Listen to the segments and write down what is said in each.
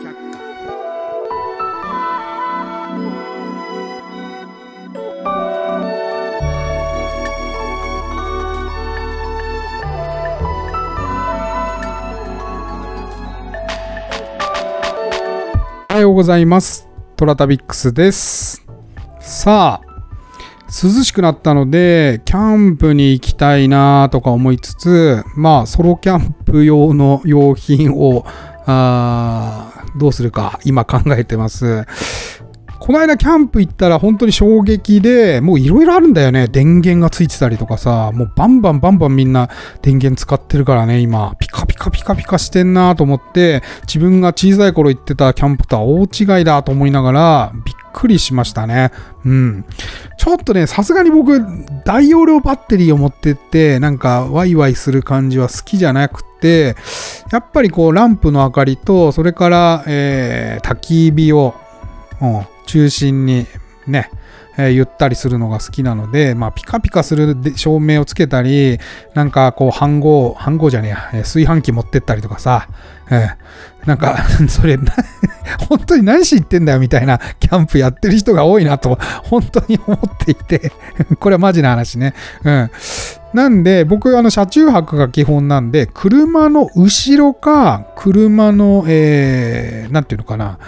百科おはようございます。トラタビックスです。さあ、涼しくなったので、キャンプに行きたいなとか思いつつ、まあ、ソロキャンプ用の用品を、あどうするか今考えてます。この間キャンプ行ったら本当に衝撃で、もういろいろあるんだよね。電源がついてたりとかさ、もうバンバンバンバンみんな電源使ってるからね、今。ピカピカピカピカしてんなと思って、自分が小さい頃行ってたキャンプとは大違いだと思いながら、びっくりしましたね。うん。ちょっとね、さすがに僕、大容量バッテリーを持ってって、なんかワイワイする感じは好きじゃなくて、やっぱりこう、ランプの明かりと、それから、えー、焚き火を、うん、中心にね、えーゆったりするのが好きなので、まあ、ピカピカする照明をつけたり、なんかこう、飯盒、飯盒じゃねえや、えー炊飯器持ってったりとかさ、えーなんか、それ、本当に何し言ってんだよみたいなキャンプやってる人が多いなと、本当に思っていて、これはマジな話ね。うん。なんで、僕、あの、車中泊が基本なんで、車の後ろか、車の、えー、なんていうのかな、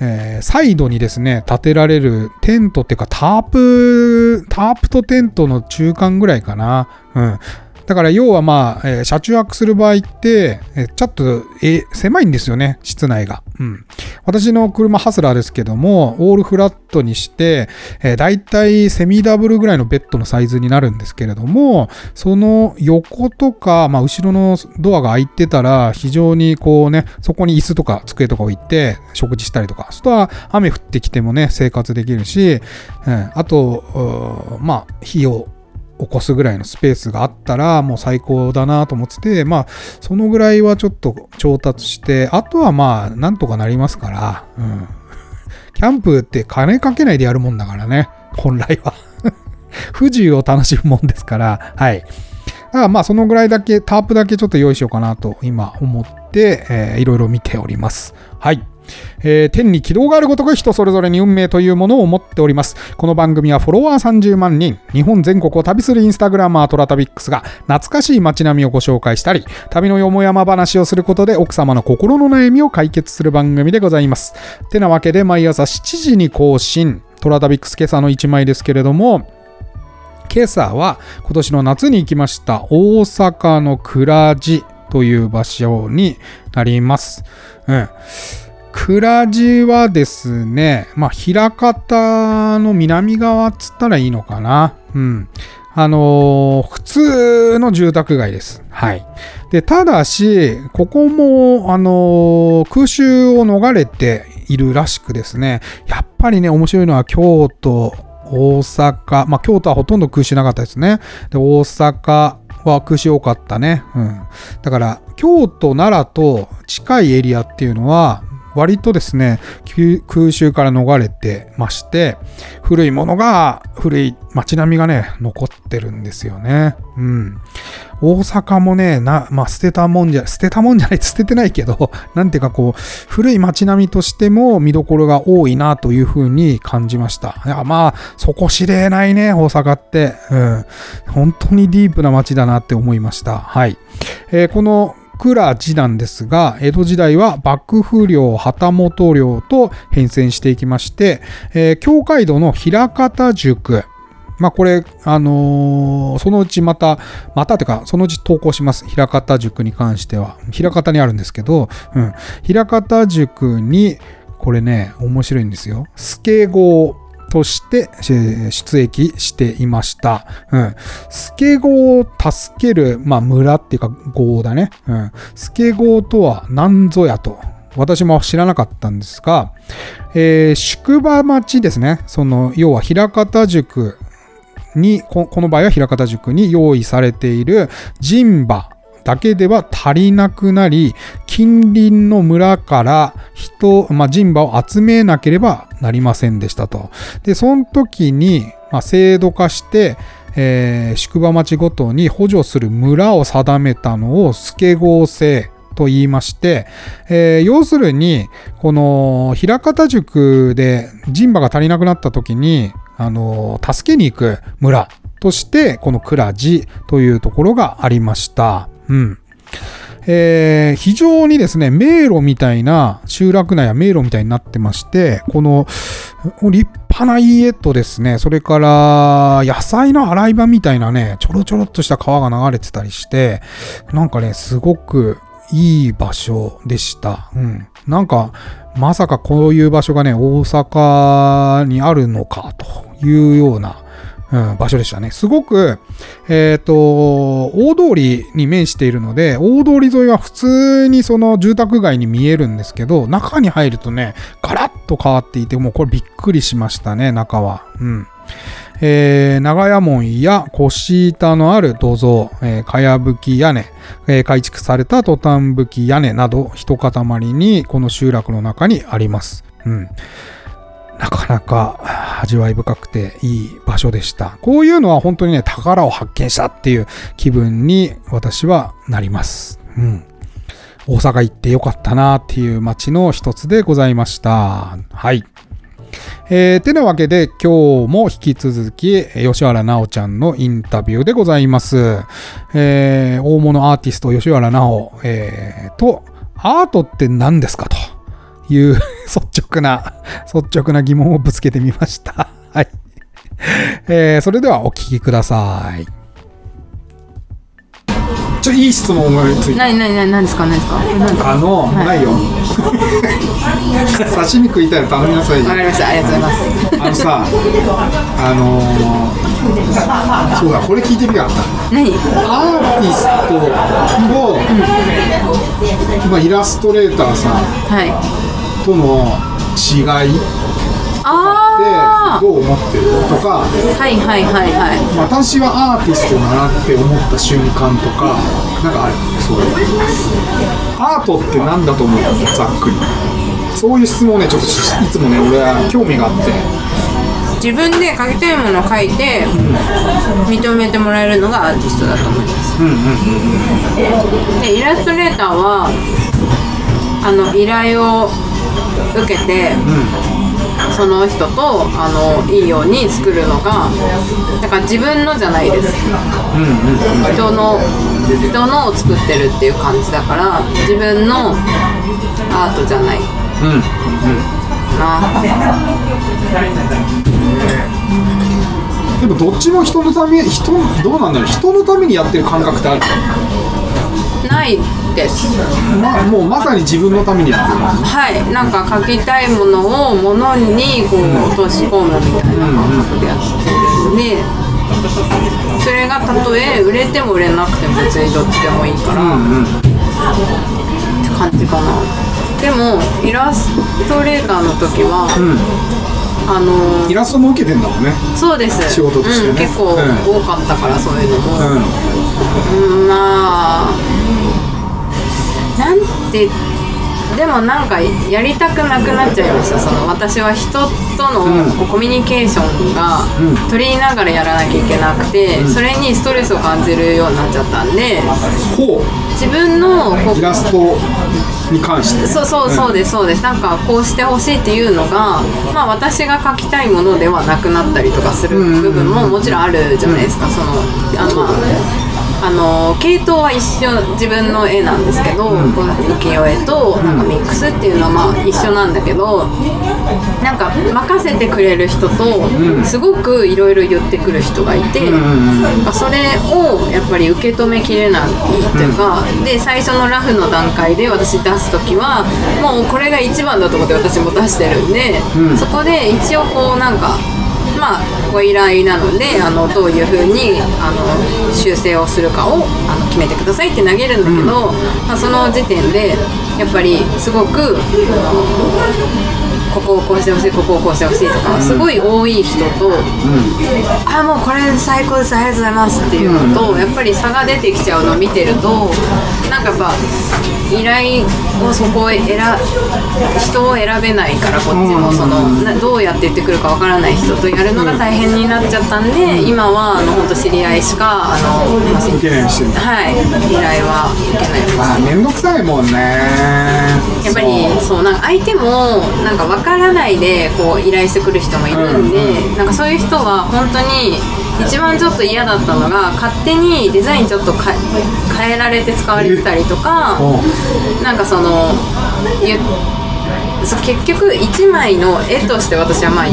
えーサイドにですね、建てられるテントっていうかタープ、タープとテントの中間ぐらいかな。うん。だから要はまあ、えー車中泊する場合って、えーちょっと、えー狭いんですよね、室内が。うん。私の車ハスラーですけども、オールフラットにして、えー、だいたいセミダブルぐらいのベッドのサイズになるんですけれども、その横とか、まあ後ろのドアが開いてたら、非常にこうね、そこに椅子とか机とか置いて食事したりとか、そとは雨降ってきてもね、生活できるし、うん、あと、まあ火を起こすぐらいのスペースがあったらもう最高だなと思ってて、まあそのぐらいはちょっと調達して、あとはまあなんとかなりますから、うん。キャンプって金かけないでやるもんだからね、本来は。不自由を楽しむもんですから、はい。だからまあそのぐらいだけ、タープだけちょっと用意しようかなと今思って、えーいろいろ見ております。はい。えー天に軌道があるごとく人それぞれに運命というものを持っております。この番組はフォロワー30万人、日本全国を旅するインスタグラマートラタビックスが懐かしい街並みをご紹介したり、旅のよもやま話をすることで奥様の心の悩みを解決する番組でございます。てなわけで毎朝7時に更新、トラタビックス今朝の1枚ですけれども、今朝は今年の夏に行きました大阪の倉地という場所になります。うん。倉地はですね、まあ、枚方の南側っつったらいいのかな。うん。あのー普通の住宅街です。はい。で、ただし、ここも、あのー空襲を逃れているらしくですね、やっぱりね、面白いのは京都、大阪、まあ、京都はほとんど空襲なかったですね。で、大阪は空襲多かったね。うん。だから、京都、奈良と近いエリアっていうのは、割とですね、空襲から逃れてまして、古いものが、古い街並みがね、残ってるんですよね。うん。大阪もね、な、まあ、捨てたもんじゃ、捨てたもんじゃない、捨ててないけど、なんていうかこう、古い街並みとしても見どころが多いなというふうに感じました。いや、まあ、そこ知れないね、大阪って。うん。本当にディープな街だなって思いました。はい。えーこの、倉地なんですが、江戸時代は幕府領、旗本領と変遷していきまして、えー境界道の枚方宿、まあこれ、あのーそのうちまた、またてか、そのうち投稿します。枚方塾に関しては。枚方にあるんですけど、うん。枚方塾に、これね、面白いんですよ。助号として出撃していました。うん。助号を助ける、まあ村っていうか号だね。うん。助号とは何ぞやと。私も知らなかったんですが、えー宿場町ですね。その、要は枚方塾にここの場合は枚方塾に用意されている陣馬だけでは足りなくなり近隣の村から人、まあ、陣馬を集めなければなりませんでしたと。でその時に、まあ、制度化して、えー宿場町ごとに補助する村を定めたのを助合制と言いまして、えー要するに、この、平方塾で人馬が足りなくなった時に、あのー助けに行く村として、この倉寺というところがありました。うん。えー非常にですね、迷路みたいな、集落内や迷路みたいになってまして、この、立派な家とですね、それから、野菜の洗い場みたいなね、ちょろちょろっとした川が流れてたりして、なんかね、すごくいい場所でした。うん。なんか、まさかこういう場所がね、大阪にあるのか、というような、うん、場所でしたね。すごく、えっ、と、大通りに面しているので、大通り沿いは普通にその住宅街に見えるんですけど、中に入るとね、ガラッと変わっていて、もうこれびっくりしましたね、中は。うん。えー長屋門や腰板のある土蔵、えーかやぶき屋根、えー改築されたトタンぶき屋根など、一塊にこの集落の中にあります。うん。なかなか味わい深くていい場所でした。こういうのは本当にね、宝を発見したっていう気分に私はなります。うん。大阪行ってよかったなっていう街の一つでございました。はい。えーてなわけで今日も引き続き吉原奈緒ちゃんのインタビューでございます。えー大物アーティスト吉原奈緒、えーと、アートって何ですかという 率直な、率直な疑問をぶつけてみました。はい。えーそれではお聞きください。ちょ、いい質問思いついた。何何何何ですか何ですか？あの、はいないよ。刺身食いたいの頼みなさいよわかりましたありがとうございますあのさ、あのーそうだ、これ聞いてみようかった。何？アーティストと、まあ、イラストレーターさんはいとの違いってあどう思ってるとか、あはいはいはいはい私はアーティストだなって思った瞬間とか、なんかあるそういう。アートって何だと思うざっくり。そういう質問をね、ちょっとしいつもね、俺は興味があって。自分で描きたいものを描いて認めてもらえるのがアーティストだと思いますうんうんうんでイラストレーターはあの依頼を受けてその人とあのいいように作るのがだから自分のじゃないです。うんうんうん。人の人のを作ってるっていう感じだから自分のアートじゃない。うんうん。なでもどっちも人のため人どうなんだろう。人のためにやってる感覚ってある？ないです。まもうまさに自分のためにやってるはい。なんか描きたいものをものにこう落とし込むみたいな感覚でやってる。んでそれがたとえ売れても売れなくても別にどっちでもいいから、うんうんって感じかな。でもイラストレーターの時は、あのイラストも受けてんだもんね。そうです。仕事としてね。うん、結構うん。多かったからそういうのも、うん。うんまあなんてでもなんかやりたくなくなっちゃいました。その私は人とのコミュニケーションがうん。取りながらやらなきゃいけなくて、それにストレスを感じるようになっちゃったんでほ自分のこうイラストに関して。そうそうそうですそうです。なんかこうしてほしいっていうのがまあ私が描きたいものではなくなったりとかする部分ももちろんあるじゃないですか。そのあのまああの系統は一緒自分の絵なんですけど、こう浮世絵となんかミックスっていうのはまあ一緒なんだけどなんか任せてくれる人とすごくいろいろ言ってくる人がいて、なんかそれをやっぱり受け止めきれないというか、で最初のラフの段階で私出す時はもうこれが一番だと思って私も出してるんで、そこで一応こうなんか。まあ、ご依頼なのであのどういうふうにあの修正をするかをあの決めてくださいって投げるんだけど、まあ、その時点でやっぱりすごくここをこうしてほしいここをこうしてほしいとかすごい多い人と、あもうこれ最高ですありがとうございますっていうのと、やっぱり差が出てきちゃうのを見てるとなんかやっぱ依頼をそこを選人を選べないからこっちもその、などうやって言ってくるかわからない人とやるのが大変になっちゃったんで、今はあの本当知り合いしかあの、まあ受けないようにし。てるはい依頼は受けないようにまあめんどくさいもんね。やっぱりそうなんか相手もなんか分からないでこう依頼してくる人もいるんで、なんかそういう人は本当に一番ちょっと嫌だったのが勝手にデザインちょっとか変えられて使われてたりとかうなんかそのゆそう結局1枚の絵として私はまあい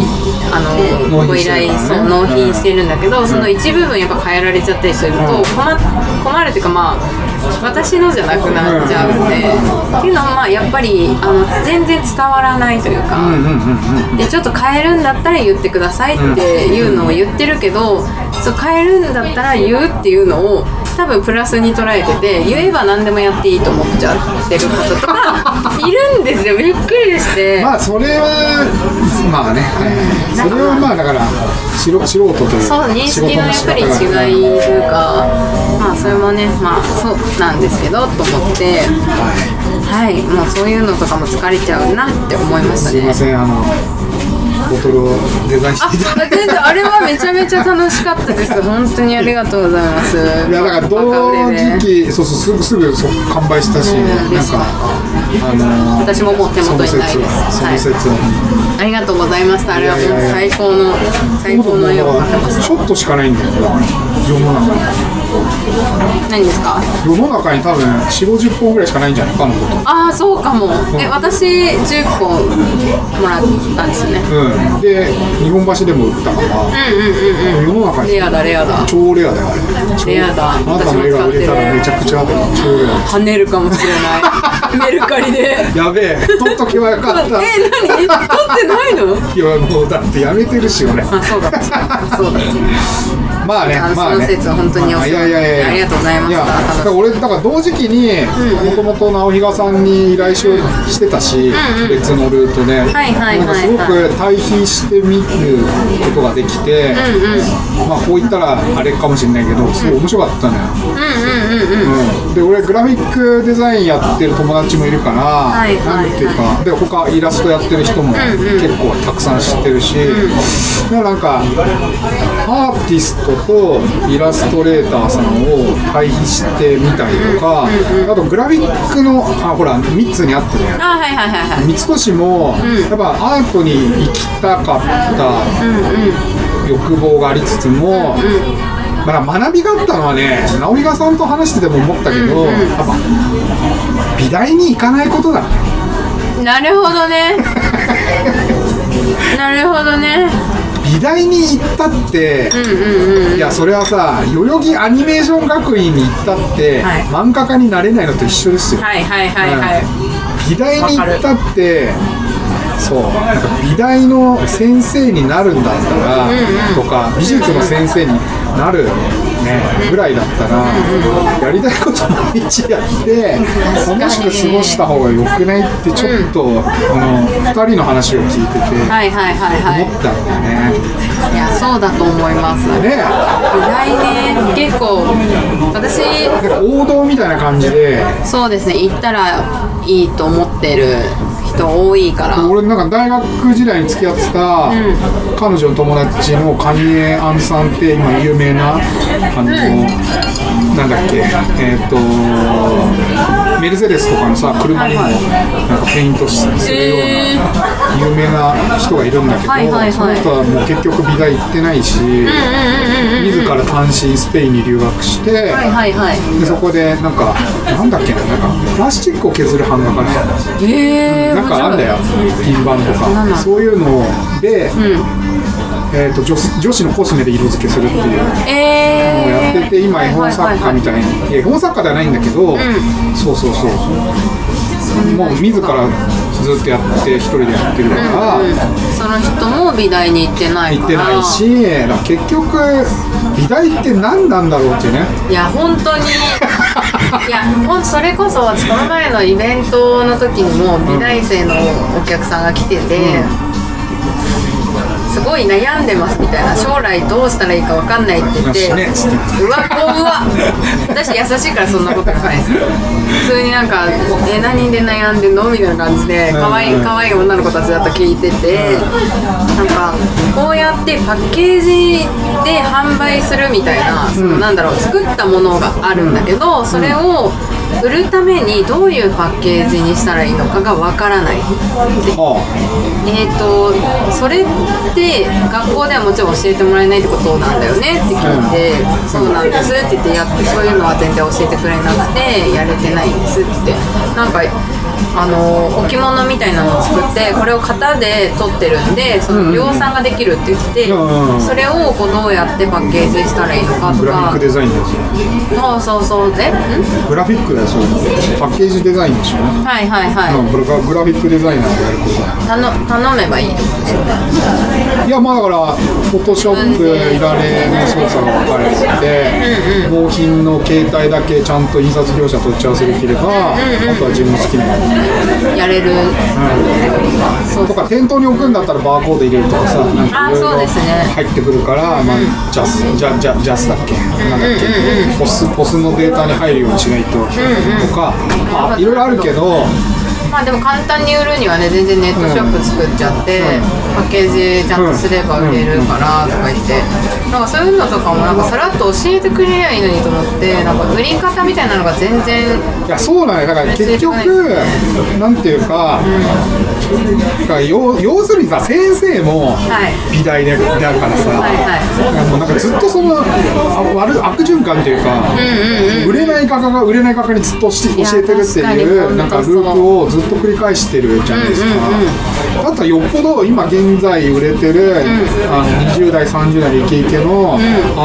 あの納ご依頼そう納品してるんだけど、その一部分やっぱ変えられちゃったりするとうん。困困るっていうかまあ私のじゃなくなっちゃうんで、っていうのはまあやっぱりあの全然伝わらないというか、でちょっと変えるんだったら言ってくださいっていうのを言ってるけど、そう変えるんだったら言うっていうのを多分プラスに捉えてて言えば何でもやっていいと思っちゃってることとか いるんですよ。びっくりして。まあそれはまあね、それはまあだから素素人というそう認識のやっぱり違いというかまあそれもねまあそうなんですけどと思ってはい。もうそういうのとかも疲れちゃうなって思いましたね。すいませんあのボトルをデザインあしていただいて。全然あれはめちゃめちゃ楽しかったです。本当にありがとうございます。いやだから同時期そうそうすぐすぐそう完売したし、うんなんかあのー私ももう手元にないです。その説はは、ありがとうございました。あれはもう最高の最高の絵を待ってました。ちょっとしかないんだよ世の中。に何ですか？世の中に多分4 5 0本ぐらいしかないんじゃないかのこと。ああそうかも。え私10個もらったんですよね。うん。で日本橋でも売ったから、うんうんうんうん。世の中に。レアだレアだ。超レアだよあレアだ。あなたの絵が売れたらめちゃくちゃ超レア跳ねるかもしれない。メルカリで。やべえ。取っとけばよかった。え何？取ってないの？いやもうだってやめてるし俺。あそうだそうだまあねまあの説は本当にお世話いやいやいやありがとうございました。やだ俺だから同時期にもともと直比嘉さんに依頼ししてたし、別のルートで、はいはいはいなんかすごく対比してみることができて、まあこう言ったらあれかもしれないけどすごい面白かったのよ、うんで俺グラフィックデザインやってる友達もいるから、いはいなんていうかで他イラストやってる人も結構たくさん知ってるし、だからなんかアーティストとイラストレーターさんを対比してみたりとか、あとグラフィックのあほら3つにあってねあはいはいはいはい。三越も、やっぱアートに行きたかった欲望がありつつも、まあ、学びがあったのはね直美賀さんと話してても思ったけど、やっぱ美大に行かないことだ。ねなるほどね。なるほどね美大に行ったって、いやそれはさ代々木アニメーション学院に行ったって、はい。漫画家になれないのと一緒ですよ、はいはいはいはい、美大に行ったってそう。なんか美大の先生になるんだったら、とか美術の先生になる、ね、ぐらいだったら、やりたいこと毎日やって楽しく過ごした方がよくないってちょっと、あの2人の話を聞いててはいはいはいはい。思ったんだよね。いやそうだと思います。ね。意外ね結構私王道みたいな感じで。そうですね行ったらいいと思ってる人多いから。俺なんか大学時代に付き合ってた彼女の友達のカニエ・アンさんって今有名なあの、なんだっけえっ、とメルセデスとかのさ車にもはいなんかペイントするような有名な人がいるんだけど、はいはいはい。その人はもう結局美大行ってないし、自ら単身スペインに留学して、はいはいはい。でそこでなんかなんだっけななんかプラスチックを削る版画かなええなんかあんだよ。ピンバンとかそういうので、えー、と女子女子のコスメで色付けするっていうのをえやってて今絵本作家みたいに絵本作家ではないんだけど、そうそうそう。もう自らずっとやって一人でやってるから、その人も美大に行ってないから。行ってないし結局美大って何なんだろうっていうね。いや本当に。いやほんとそれこそ私この前のイベントの時にも美大生のお客さんが来てて、すごごい悩んでますみたいな。将来どうしたらいいかわかんないって言って、ねつってうわ私優しいからそんなこと言わないです。普通になんか「え何で悩んでんの?」みたいな感じで可愛いうん可愛い女の子たちだと聞いててなんかこうやってパッケージで販売するみたいなそのなんだろう作ったものがあるんだけどそれを売るためにどういうパッケージにしたらいいのかがわからない。ではえー、とそれって学校ではもちろん教えてもらえないってことなんだよねって聞いて、そうなんですって言ってやってそういうのは全然教えてくれなくてやれてないんですってなんかあの置物みたいなのを作ってこれを型で取ってるんでその量産ができるって言って、うんうんそれをこうどうやってパッケージしたらいいのかとあグラフィッかクデザインですよそうそうそうでんグラフィックだよそうパッケージデザインでしょはいはいはい、うんグラフィックデザイナーがやることだ頼頼めばいいいやまあだからフォトショップいられの操作が分かれてて納品の携帯だけちゃんと印刷業者と打ち合わせできれば、あとは自分の好やれる。ってことかそうとか店頭に置くんだったらバーコード入れるとかさなんかあいろいろ入ってくるから、まあ、ジャスジャジャジャスだっけ？なんだっけ？ポスポスのデータに入るようにしないととかまあいろいろあるけどまあでも簡単に売るにはね全然ネットショップ作っちゃって、パッケージちゃんとすれば売れるからとか言って、なんかそういうのとかもなんかさらっと教えてくれりゃいいのにと思ってなんか売り方みたいなのが全然いやそうなんや。だから結局なんていうか,、だから要要するにさ先生もはい。美大でだからさ、はいはい。なんかずっとそのあ悪悪循環っていうか、売れない画家が売れない画家にずっと教えてるっていうなんかループをずっと繰り返してるじゃないですか、だったらよっぽど今現在売れてる、あの20代30代のイケイケのア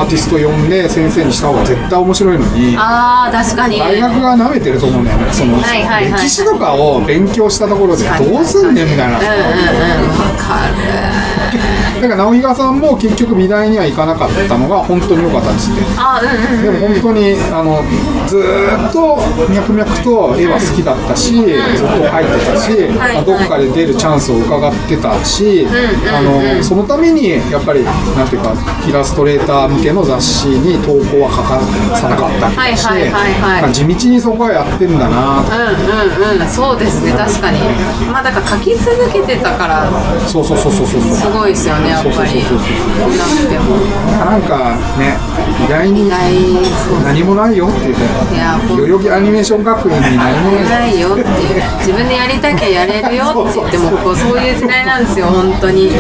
ーティスト呼んで先生にした方が絶対面白いのに。ああ確かに。大学が舐めてると思うんだよね。その、はいはいはい。歴史とかを勉強したところでどうすんねんみたいな。うんうんうん。わかるだから直比賀さんも結局美大には行かなかったのが本当に良かったっつって。あうんうんでも本当にあのずーっと脈々と絵は好きだったし、ずっと描いてたし、はい。まあどっかで出るチャンスを伺ってたし、あのそのためにやっぱりなんていうかイラストレーター向けの雑誌に投稿は書かさなかったりして、はいはい地道にそこはやってんだなとうんうんうん。そうですね。確かに。まあだから書き続けてたから。そうそうそうそうそう。すごいですよねやっぱり。そうそうそうそうなくてもなんかね美大に何もないよって言っていや代々木アニメーション学院に何もない。ないよって。いう自分でやりたきゃやれるよって言ってもこうそういう時代なんですよ本当に。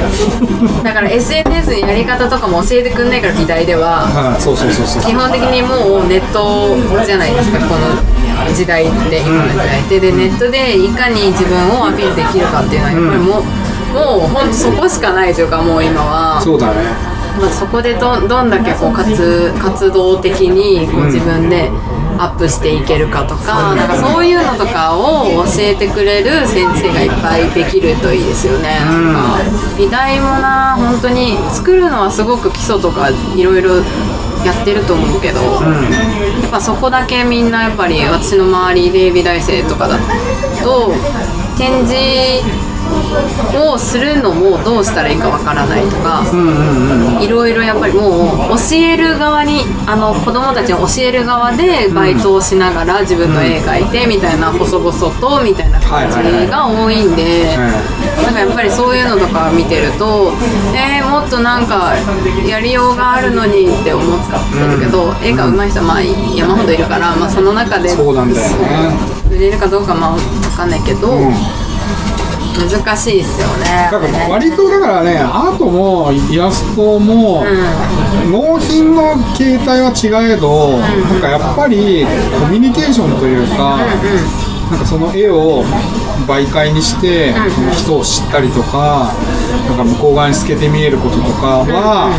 だから SNS にやり方とかも教えてくんないから美大では。はい。そうそうそうそう。基本的にもうネットじゃないですかこの時代って今の時代ってでネットでいかに自分をアピールできるかっていうのはやっぱりもう、もう本当そこしかないというかもう今は。そうだね。まあ、そこでどどんだけこう活活動的にこう自分でアップしていけるかとか,、なん。かそういうのとかを教えてくれる先生がいっぱいできるといいですよね、なんか美大もな本当に作るのはすごく基礎とかいろいろやってると思うけど、やっぱそこだけみんなやっぱり私の周りで美大生とかだと展示をするのもどうしたらいいかわからないとか、いろいろやっぱりもう教える側にあの子供たちに教える側でバイトをしながら自分の絵描いてみたいな細々とみたいな感じが多いんでなんかやっぱりそういうのとか見てるとえー、もっとなんかやりようがあるのにって思ってるけど絵が上手い人はまあ山ほどいるから、まあ、その中で売れるかどうかまあ分かんないけど、難しいですよね。だから割とだからねアートもイラストも、納品の形態は違えど、なんかやっぱりコミュニケーションというか、なんかその絵を媒介にして、人を知ったりとかなんか向こう側に透けて見えることとかは、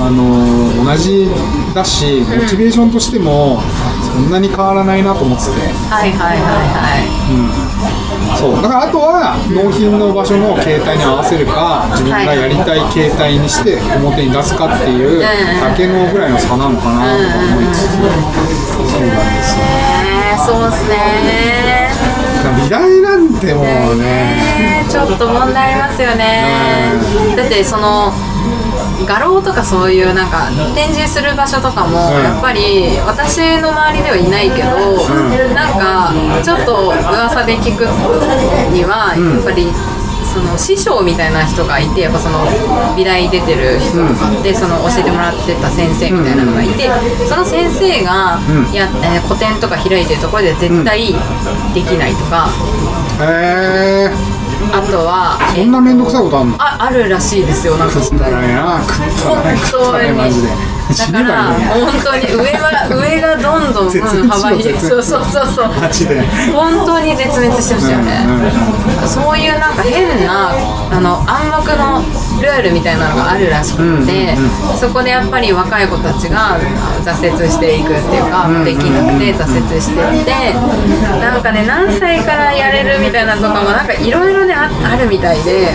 あの同じだしモチベーションとしてもそんなに変わらないなと思ってて。はいはいはいはい。そう。だからあとは納品の場所の携帯に合わせるか自分がやりたい携帯にして表に出すかっていうだけのぐらいの差なのかなとか思いつつ。そうなんですよ。えー、そうですね。美大なんてもうね。ねちょっと問題ありますよね。だってその画廊とかそういうなんか展示する場所とかもうん。やっぱり私の周りではいないけど、なんかちょっと噂で聞くにはやっぱり。その師匠みたいな人がいてやっぱその美大出てる人とかで、その教えてもらってた先生みたいなのがいて、その先生がや、えー個展とか開いてるところで絶対できないとか、へえあとはそんな面倒くさいことあんの？ああるらしいですよなんか。食ったらねな。食ったらね食ったらねマジでだから本当に上は上がどんどん、幅広い。そうそうそうそう。本当に絶滅してましたよね、そういうなんか変なあの暗黙のルールみたいなのがあるらしくて、そこでやっぱり若い子たちが挫折していくっていうか、できなくて挫折していってなんかね何歳からやれるみたいなのとかもなんかいろいろねああるみたいで。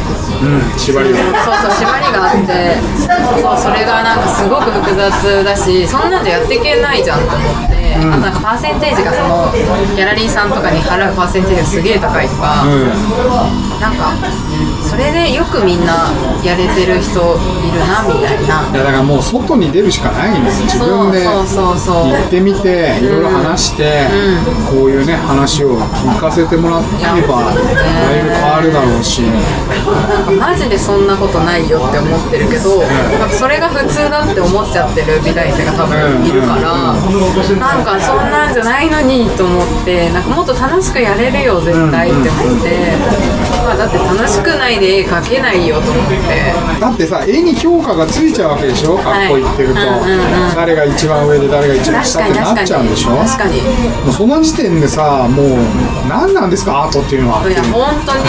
うん。縛りがそうそう縛りがあって。そうそれがなんかすごく複雑だしそんなんじゃやっていけないじゃんと思って、あとなんかパーセンテージがそのギャラリーさんとかに払うパーセンテージがすげえ高いとか、なんかそれでよくみんなやれてる人いるなみたいな。いやだからもう外に出るしかないん。です自分でそうそうそうそう。行ってみていろいろ話して、こういうね話を聞かせてもらえばだいぶ変わるだろうし。なんかマジでそんなことないよって思ってるけど、なんかそれが普通だって思っちゃってる美大生が多分いるから、なんかそんなんじゃないのにと思ってなんかもっと楽しくやれるよ絶対って思って、まあ、だって楽しくないで絵描けないよと思って。だってさ絵に評価がついちゃうわけでしょ？学校行ってると、はいうんうんうん。誰が一番上で誰が一番下ってなっちゃうんでしょ？確かに。もうその時点でさもう何なんですか？アートっていうのは。いや本当に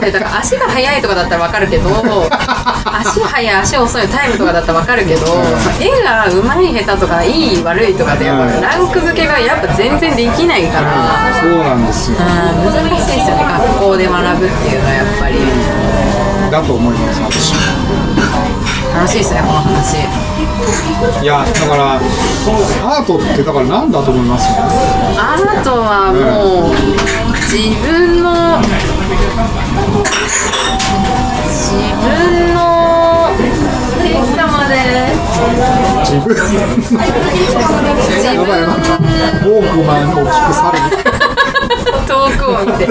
だから足が速いとかだったら分かるけど足速い足遅いタイムとかだったら分かるけど、絵が上手い下手とかいい悪いとかでランク付けがやっぱ全然できないから、そうなんですよ。うん、難しいですよね学校で学ぶっていうのはやっぱり。だと思います私楽しいですねこの話。いやだからアートってだから何だと思います？アートはもう自分の自分の天様で自分自やばいやばい。ウォークマンを聞く猿遠くを見て。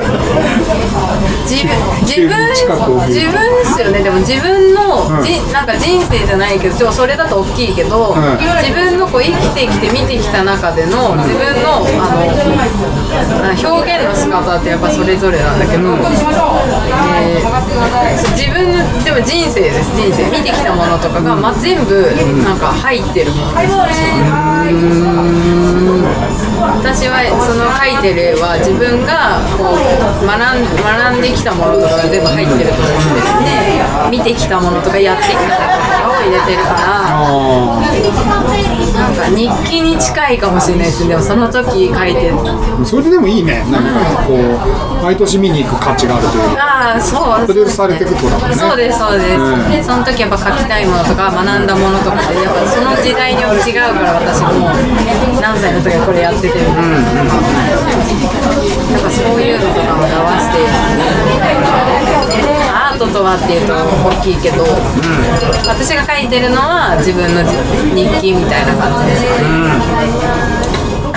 自分自分自分ですよね。でも自分の、じなんか人生じゃないけどちょそれだと大きいけど、ん。自分のこう生きてきて見てきた中での自分のあのあ表現の仕方ってやっぱそれぞれなんだけど、えー自分のでも人生です。人生見てきたものとかが、まあ、全部なんか入ってるものです私はその描いてる絵は自分がこう学ん学んできたものとかが全部入ってると思ってるんで見てきたものとかやってきたこととかを入れてるからあなんか日記に近いかもしれないですね。でもその時書いてあそれでもいいね。なんかこう毎年見に行く価値があるというかああそう。プロデュースされていくってことだもんね。そうですそうです、うん。でその時やっぱ書きたいものとか学んだものとかでやっぱその時代によって違うから私も何歳の時はこれやっててみたいな、なんかそういうのとかも合わせて。アートとはっていうと大きいけど、私が書いてるのは自分の日記みたいな感じですかね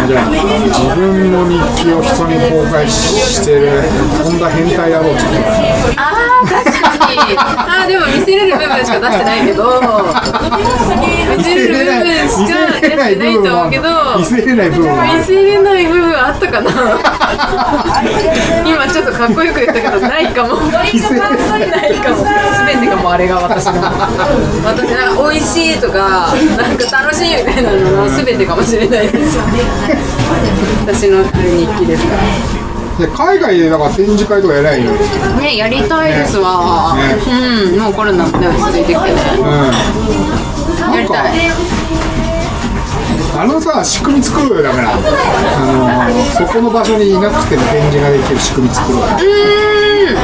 じゃあ自分の日記を人に公開してるこんな変態野郎ちょっとあー確かに。あーでも見せれる部分しか出してないけど。見せれる部分しか出してないと思うけど。見せれない部分は。見せれない部分あったかな。今ちょっとかっこよく言ったけどないかも。ない。かも全てがもうあれが私の。私なんか美味しいとかなんか楽しいみたいなのの全てかもしれないです私の日記ですか。らで海外でだから展示会とかやりゃいいのに。ねやりたいですわ、ね。うんもうコロナ落ち着いてきて。ねうん。やりたい。あのさ仕組み作ろうよだからあのそこの場所にいなくても展示ができる仕組み作ろう。ようん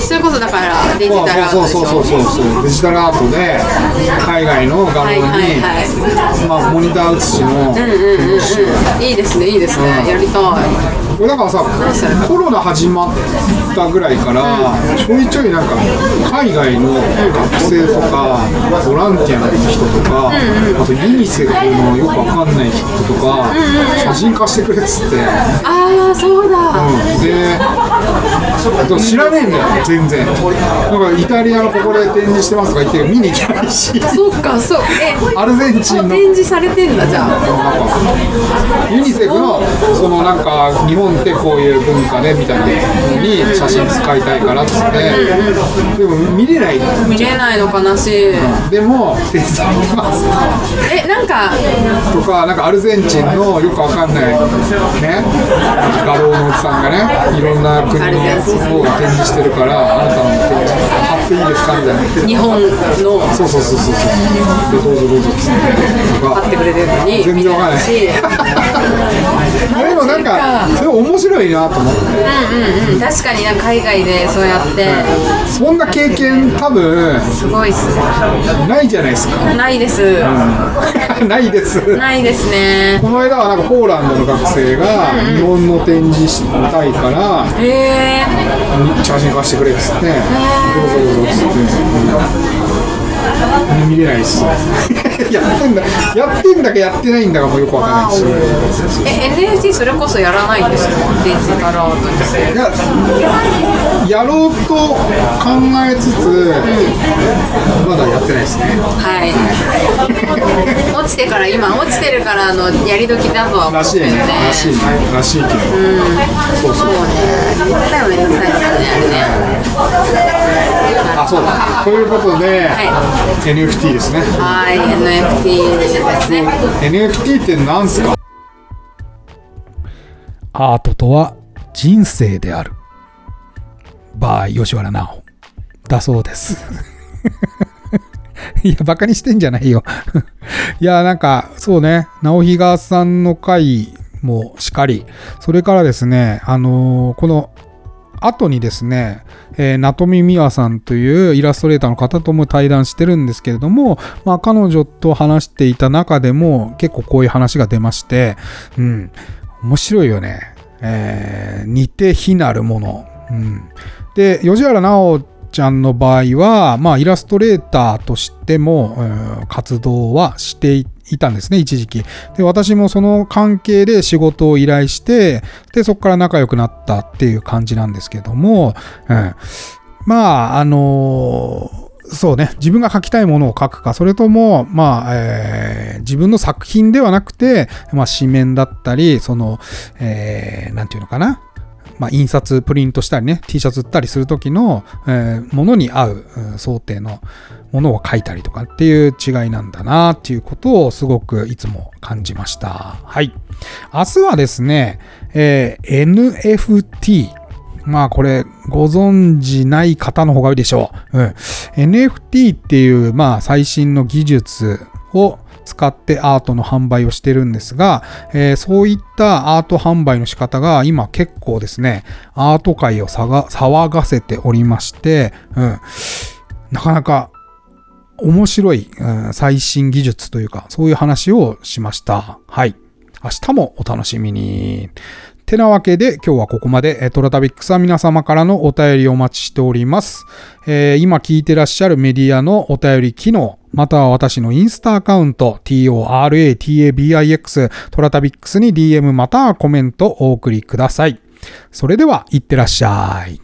それこそだからデジタルアートでしょそうそうそうそうデジタルアートで海外の画像に、はいはいはいまあ、モニター写しのうんうんうんうんいいですねいいですねやりたいだからさコロナ始まったぐらいからちょいちょいなんか海外の学生とかボランティアの人とかあとユニセフのよくわかんない人とか写真貸してくれっつって、ああそうだ。うん、で知らねえんだよ全然。なんかイタリアのここで展示してますとか言って見に行けないし。そっかそう。えアルゼンチンの。展示されてんだじゃあ。ユニセフのそのなんか日本ってこういう文化でみたいなのに写真使いたいからっつって。でも見れない見れないの悲しいでも「天才います」えなんかとかなんかアルゼンチンのよくわかんないね画廊のおじさんがねいろんな国の方が展示してるからあなたの展示貼っていいですかみたいな。日本の。そうそうそうそうそう。でどうぞどうぞっつって。とか買ってくれてるのに全然わかんないしでもなんかそれ面白いなと思って。うんうん確かにな海外でそうやって。そんな経験多分すごいっすないじゃないですか。ないです。ないです。ないですね。この間はなんかポーランドの学生が日本の展示したいからへえ写真貸してくれっつってどうぞどうぞっつって。うん見れないっす やってんだやってんだかやってないんだかもよくわかんないし。え NFT それこそやらないんですか？デジタルアートにいややろうと考えつつまだやってないですね。はい。落ちてから今落ちてるからあのやり時だとは思らしいねってるね。らしい。ねらしいけど。そうそうそうね。絶対めんどくさいですよね。あそうだとい。うことで、NFT ですね。あれねはい NFT ですね。NFT って何すか？アートとは人生である。バー吉原直。だそうです。いや、バカにしてんじゃないよ。いや、なんか、そうね、直比嘉さんの回もしかり、それからですね、あのーこの後にですね、えー、ナトミミワさんというイラストレーターの方とも対談してるんですけれども、まあ、彼女と話していた中でも結構こういう話が出まして、うん、面白いよね。えー似て非なるもの。うん、で、吉原直ちゃんの場合は、まあ、イラストレーターとしても、活動はしていいたんですね、一時期。で、私もその関係で仕事を依頼して、で、そこから仲良くなったっていう感じなんですけども、うん、まあ、あのーそうね、自分が書きたいものを書くか、それとも、まあ、えー自分の作品ではなくて、まあ、紙面だったり、その、えーなんていうのかな、まあ、印刷、プリントしたりね、T シャツ売ったりする時の、えーものに合う、想定のものを書いたりとかっていう違いなんだなっていうことをすごくいつも感じました。はい。明日はですね、えー NFT。まあこれご存知ない方の方が多いでしょう。うん。NFT っていうまあ最新の技術を使ってアートの販売をしてるんですが、えーそういったアート販売の仕方が今結構ですね、アート界を騒がせておりまして、うん。なかなか面白い、うん最新技術というか、そういう話をしました。はい。明日もお楽しみに。てなわけで今日はここまでトラタビックスは皆様からのお便りをお待ちしております。えー今聞いてらっしゃるメディアのお便り機能、または私のインスタアカウント TORATABIX トラタビックスに DM またはコメントお送りください。それでは、いってらっしゃい。